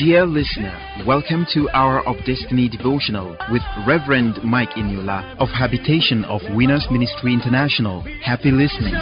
Dear listener, welcome to Hour of Destiny devotional with Reverend Mike Eniola of Habitation of Winners Ministry International. Happy listening.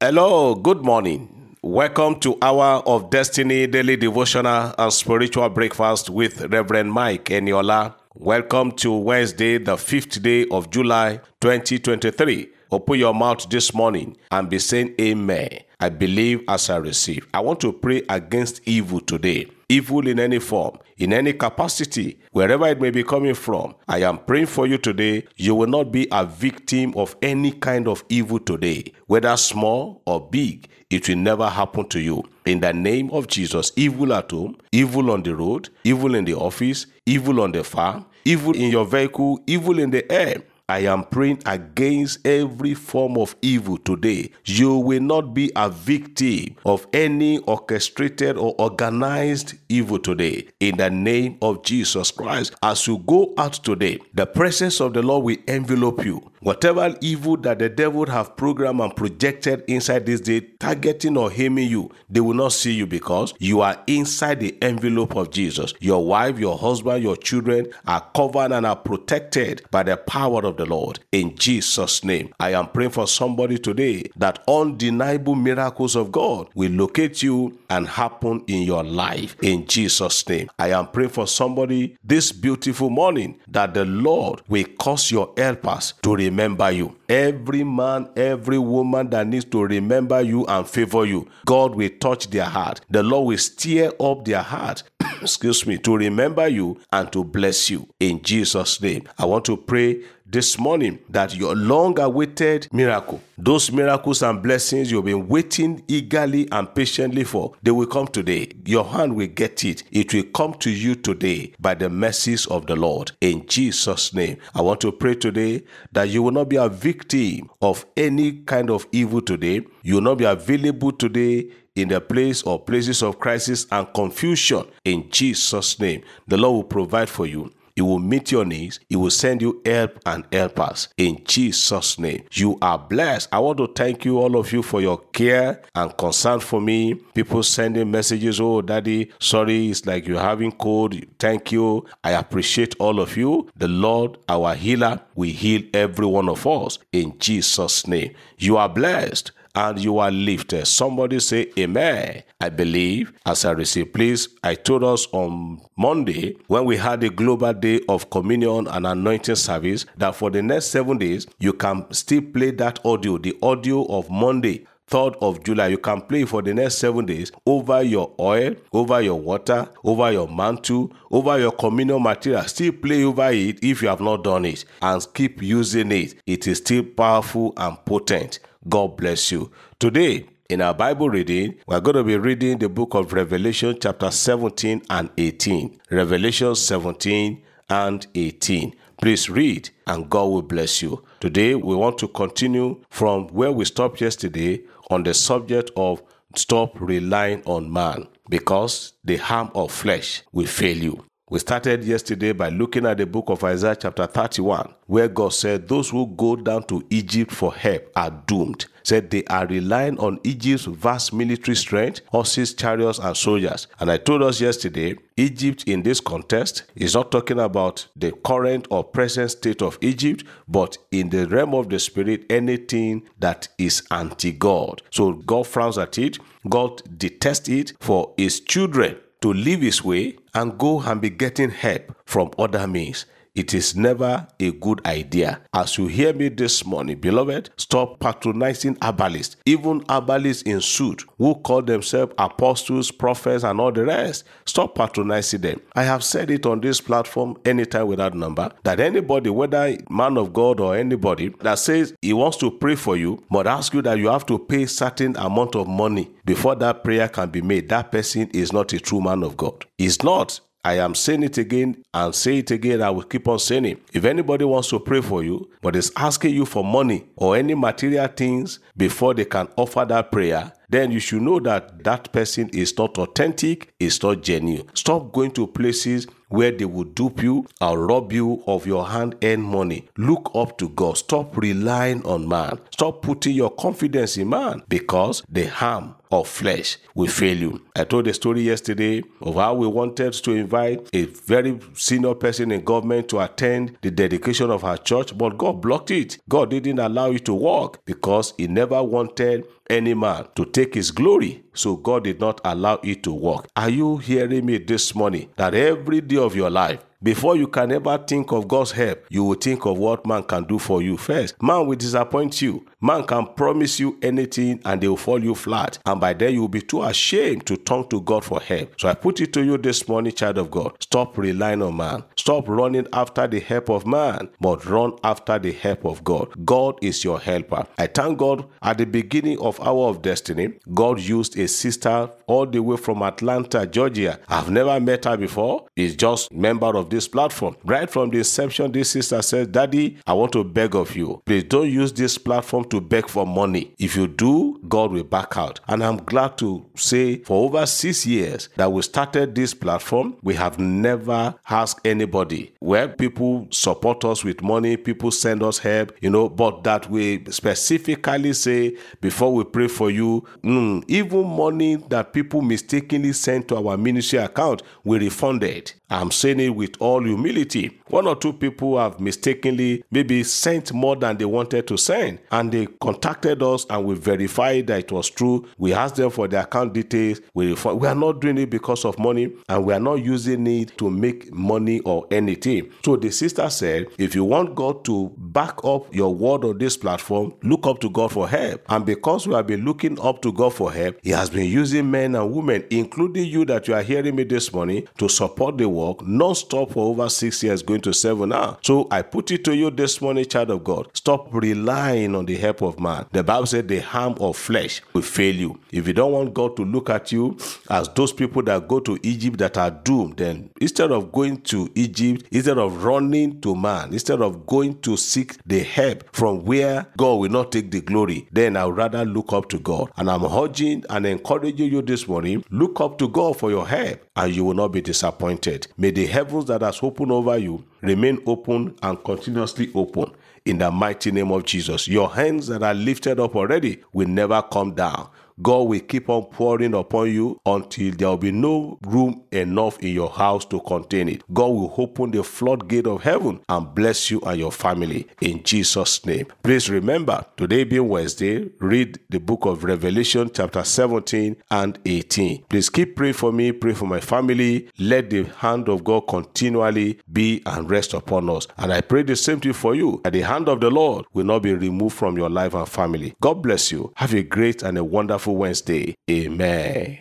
Hello, good morning. Welcome to Hour of Destiny Daily Devotional and Spiritual Breakfast with Reverend Mike Eniola. Welcome to Wednesday, the 5th day of July 2023. Open your mouth this morning and be saying Amen. I believe as I receive. I want to pray against evil today. Evil in any form, in any capacity, wherever it may be coming from. I am praying for you today. You will not be a victim of any kind of evil today, whether small or big. It will never happen to you. In the name of Jesus, evil at home, evil on the road, evil in the office, evil on the farm, evil in your vehicle, evil in the air. I am praying against every form of evil today. You will not be a victim of any orchestrated or organized evil today. In the name of Jesus Christ, as you go out today, the presence of the Lord will envelope you. Whatever evil that the devil have programmed and projected inside this day, targeting or aiming you, they will not see you because you are inside the envelope of Jesus. Your wife, your husband, your children are covered and are protected by the power of the Lord. In Jesus' name, I am praying for somebody today that undeniable miracles of God will locate you and happen in your life. In Jesus' name, I am praying for somebody this beautiful morning that the Lord will cause your helpers to remember you. Every man, every woman that needs to remember you and favor you, God will touch their heart. The Lord will stir up their heart excuse me, to remember you and to bless you. In Jesus' name, I want to pray this morning that your long awaited miracle, those miracles and blessings you've been waiting eagerly and patiently for, they will come today. Your hand will get it. It will come to you today by the mercies of the Lord. In Jesus' name, I want to pray today that you will not be a victim of any kind of evil today. You will not be available today in the place or places of crisis and confusion in Jesus' name. The Lord will provide for you. He will meet your needs. He will send you help and helpers in Jesus' name. You are blessed. I want to thank you, all of you, for your care and concern for me. People sending messages, oh, daddy, sorry, it's like you're having cold. Thank you. I appreciate all of you. The Lord, our healer, will heal every one of us in Jesus' name. You are blessed and you are lifted. Somebody say amen. I believe as I receive. Please, I told us on Monday when we had a global day of communion and anointing service that for the next seven days, you can still play that audio, the audio of Monday. 3rd of July, you can play for the next seven days over your oil, over your water, over your mantle, over your communion material. Still play over it if you have not done it and keep using it. It is still powerful and potent. God bless you. Today, in our Bible reading, we're going to be reading the book of Revelation, chapter 17 and 18. Revelation 17 and 18. Please read, and God will bless you. Today, we want to continue from where we stopped yesterday on the subject of stop relying on man because the harm of flesh will fail you. We started yesterday by looking at the book of Isaiah, chapter 31, where God said, Those who go down to Egypt for help are doomed. Said they are relying on Egypt's vast military strength, horses, chariots, and soldiers. And I told us yesterday, Egypt in this context is not talking about the current or present state of Egypt, but in the realm of the spirit, anything that is anti God. So God frowns at it, God detests it for his children to leave his way and go and be getting help from other means. It is never a good idea. As you hear me this morning, beloved, stop patronizing herbalists, even herbalists in suit who call themselves apostles, prophets, and all the rest. Stop patronizing them. I have said it on this platform anytime without number that anybody, whether man of God or anybody, that says he wants to pray for you, but ask you that you have to pay certain amount of money before that prayer can be made. That person is not a true man of God. He's not I am saying it again and say it again. I will keep on saying it. If anybody wants to pray for you, but is asking you for money or any material things before they can offer that prayer, then you should know that that person is not authentic, is not genuine. Stop going to places where they will dupe you or rob you of your hand earned money. Look up to God. Stop relying on man. Stop putting your confidence in man because the harm of flesh will fail you. I told a story yesterday of how we wanted to invite a very senior person in government to attend the dedication of our church, but God blocked it. God didn't allow it to work because He never wanted any man to take his glory. So God did not allow it to work. Are you hearing me this morning? That every day of your life, before you can ever think of God's help, you will think of what man can do for you first. Man will disappoint you. Man can promise you anything and they will fall you flat. And by then you will be too ashamed to turn to God for help. So I put it to you this morning, child of God. Stop relying on man. Stop running after the help of man, but run after the help of God. God is your helper. I thank God at the beginning of Hour of Destiny, God used a sister all the way from Atlanta, Georgia. I've never met her before. She's just member of this platform. Right from the inception, this sister says, Daddy, I want to beg of you. Please don't use this platform to beg for money. If you do, God will back out. And I'm glad to say for over six years that we started this platform, we have never asked anybody where people support us with money, people send us help, you know, but that we specifically say before we pray for you, mm, even money that people mistakenly sent to our ministry account, we refunded. I'm saying it with all humility. One or two people have mistakenly maybe sent more than they wanted to send, and they contacted us and we verified that it was true. We asked them for their account details. We, we are not doing it because of money, and we are not using it to make money or anything. So the sister said, if you want God to back up your word on this platform, look up to God for help. And because we have been looking up to God for help, He has been using men and women, including you that you are hearing me this morning, to support the work non-stop for over six years, going to seven now. So I put it to you this morning, child of God. Stop relying on the help of man. The Bible said the harm of flesh will fail you. If you don't want God to look at you as those people that go to Egypt that are doomed, then instead of going to Egypt, instead of running to man, instead of going to seek the help from where God will not take the glory, then I would rather look up to God. And I'm urging and encouraging you this morning, look up to God for your help and you will not be disappointed. May the heavens that has opened over you remain open and continuously open in the mighty name of Jesus. Your hands that are lifted up already will never come down. God will keep on pouring upon you until there will be no room enough in your house to contain it. God will open the floodgate of heaven and bless you and your family in Jesus' name. Please remember, today being Wednesday, read the book of Revelation, chapter 17 and 18. Please keep praying for me, pray for my family. Let the hand of God continually be and rest upon us. And I pray the same thing for you that the hand of the Lord will not be removed from your life and family. God bless you. Have a great and a wonderful Wednesday. Amen.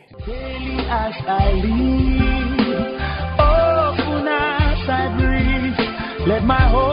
Let my whole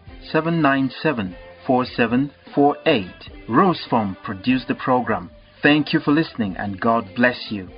797 4748. Rose Farm produced the program. Thank you for listening and God bless you.